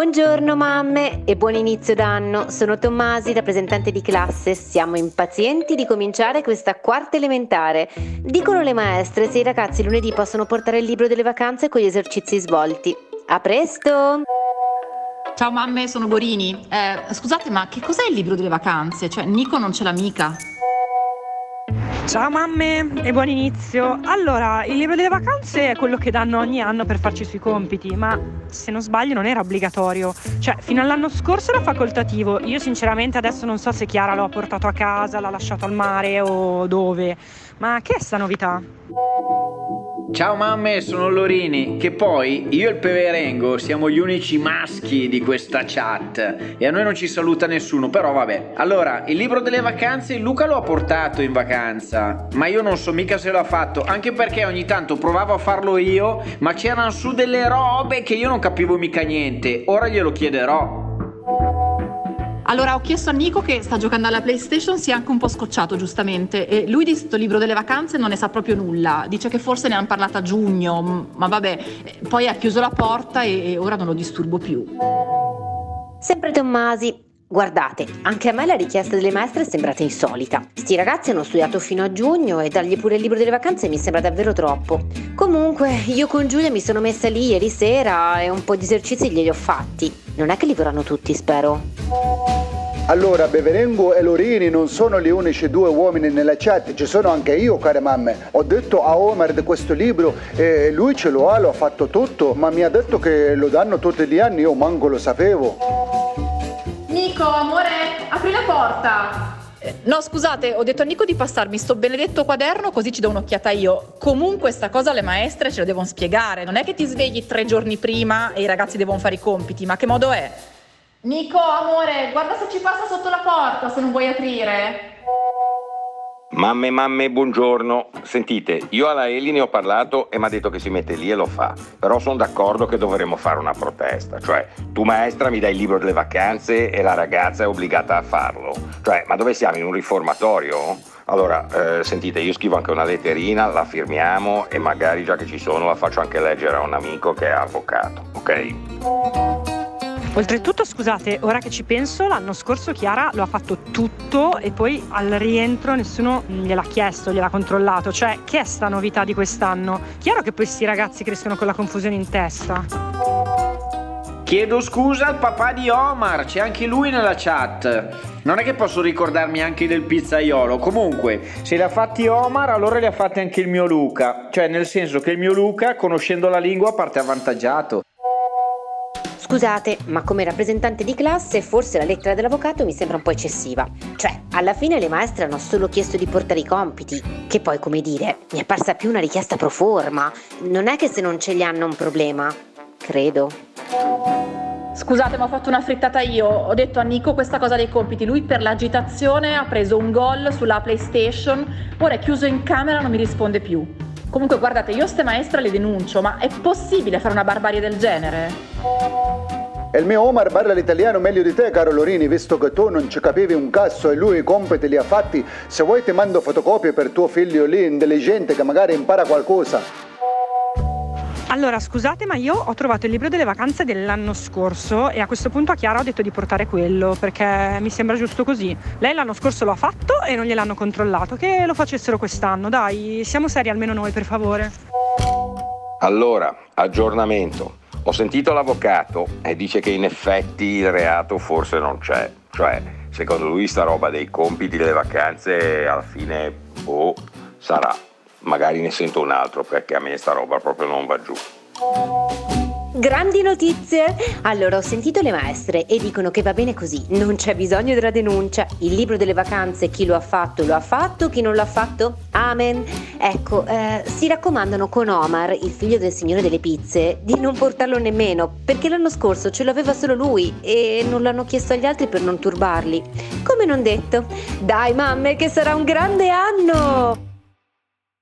Buongiorno mamme e buon inizio d'anno. Sono Tommasi, rappresentante di classe. Siamo impazienti di cominciare questa quarta elementare. Dicono le maestre se i ragazzi lunedì possono portare il libro delle vacanze con gli esercizi svolti. A presto! Ciao mamme, sono Borini. Eh, scusate, ma che cos'è il libro delle vacanze? Cioè, Nico non ce l'ha mica. Ciao mamme e buon inizio. Allora, il libro delle vacanze è quello che danno ogni anno per farci sui compiti, ma se non sbaglio non era obbligatorio. Cioè, fino all'anno scorso era facoltativo. Io sinceramente adesso non so se Chiara lo ha portato a casa, l'ha lasciato al mare o dove. Ma che è sta novità? Ciao mamme, sono Lorini, che poi io e il Peverengo siamo gli unici maschi di questa chat e a noi non ci saluta nessuno, però vabbè. Allora, il libro delle vacanze Luca lo ha portato in vacanza, ma io non so mica se l'ha fatto, anche perché ogni tanto provavo a farlo io, ma c'erano su delle robe che io non capivo mica niente. Ora glielo chiederò. Allora, ho chiesto a Nico che sta giocando alla PlayStation, si è anche un po' scocciato, giustamente. E lui di questo libro delle vacanze non ne sa proprio nulla. Dice che forse ne hanno parlato a giugno, ma vabbè. Poi ha chiuso la porta e, e ora non lo disturbo più. Sempre Tommasi. Guardate, anche a me la richiesta delle maestre è sembrata insolita. Sti ragazzi hanno studiato fino a giugno e dargli pure il libro delle vacanze mi sembra davvero troppo. Comunque, io con Giulia mi sono messa lì ieri sera e un po' di esercizi glieli ho fatti. Non è che li vorranno tutti, spero. Allora, Beverengo e Lorini non sono gli unici due uomini nella chat, ci sono anche io, care mamme. Ho detto a Omar di questo libro e lui ce lo ha, lo ha fatto tutto, ma mi ha detto che lo danno tutti gli anni, io manco lo sapevo. Nico, amore, apri la porta. No, scusate, ho detto a Nico di passarmi sto benedetto quaderno così ci do un'occhiata io. Comunque sta cosa le maestre ce lo devono spiegare. Non è che ti svegli tre giorni prima e i ragazzi devono fare i compiti, ma che modo è? Nico, amore, guarda se ci passa sotto la porta se non vuoi aprire. Mamme, mamme, buongiorno. Sentite, io alla Eli ne ho parlato e mi ha detto che si mette lì e lo fa. Però sono d'accordo che dovremmo fare una protesta. Cioè, tu maestra mi dai il libro delle vacanze e la ragazza è obbligata a farlo. Cioè, ma dove siamo? In un riformatorio? Allora, eh, sentite, io scrivo anche una letterina, la firmiamo e magari già che ci sono la faccio anche leggere a un amico che è avvocato, ok? Oltretutto, scusate, ora che ci penso, l'anno scorso Chiara lo ha fatto tutto e poi al rientro nessuno gliel'ha chiesto, gliel'ha controllato. Cioè, che è sta novità di quest'anno? Chiaro che poi questi ragazzi crescono con la confusione in testa. Chiedo scusa al papà di Omar, c'è anche lui nella chat. Non è che posso ricordarmi anche del pizzaiolo. Comunque, se li ha fatti Omar, allora li ha fatti anche il mio Luca. Cioè, nel senso che il mio Luca, conoscendo la lingua, parte avvantaggiato. Scusate, ma come rappresentante di classe forse la lettera dell'avvocato mi sembra un po' eccessiva. Cioè, alla fine le maestre hanno solo chiesto di portare i compiti, che poi, come dire, mi è parsa più una richiesta pro forma. Non è che se non ce li hanno un problema, credo. Scusate, ma ho fatto una frittata io. Ho detto a Nico questa cosa dei compiti. Lui per l'agitazione ha preso un gol sulla PlayStation, ora è chiuso in camera, non mi risponde più. Comunque guardate, io ste maestre le denuncio, ma è possibile fare una barbarie del genere? E il mio Omar parla l'italiano meglio di te, caro Lorini, visto che tu non ci capivi un cazzo e lui i compiti li ha fatti. Se vuoi ti mando fotocopie per tuo figlio lì, intelligente, che magari impara qualcosa. Allora, scusate, ma io ho trovato il libro delle vacanze dell'anno scorso e a questo punto a Chiara ho detto di portare quello perché mi sembra giusto così. Lei l'anno scorso lo ha fatto e non gliel'hanno controllato, che lo facessero quest'anno. Dai, siamo seri almeno noi, per favore. Allora, aggiornamento. Ho sentito l'avvocato e dice che in effetti il reato forse non c'è. Cioè, secondo lui sta roba dei compiti delle vacanze alla fine, boh, sarà. Magari ne sento un altro perché a me sta roba proprio non va giù. Grandi notizie! Allora, ho sentito le maestre e dicono che va bene così, non c'è bisogno della denuncia. Il libro delle vacanze, chi lo ha fatto, lo ha fatto, chi non lo ha fatto, amen. Ecco, eh, si raccomandano con Omar, il figlio del signore delle pizze, di non portarlo nemmeno, perché l'anno scorso ce l'aveva solo lui e non l'hanno chiesto agli altri per non turbarli. Come non detto. Dai, mamme, che sarà un grande anno!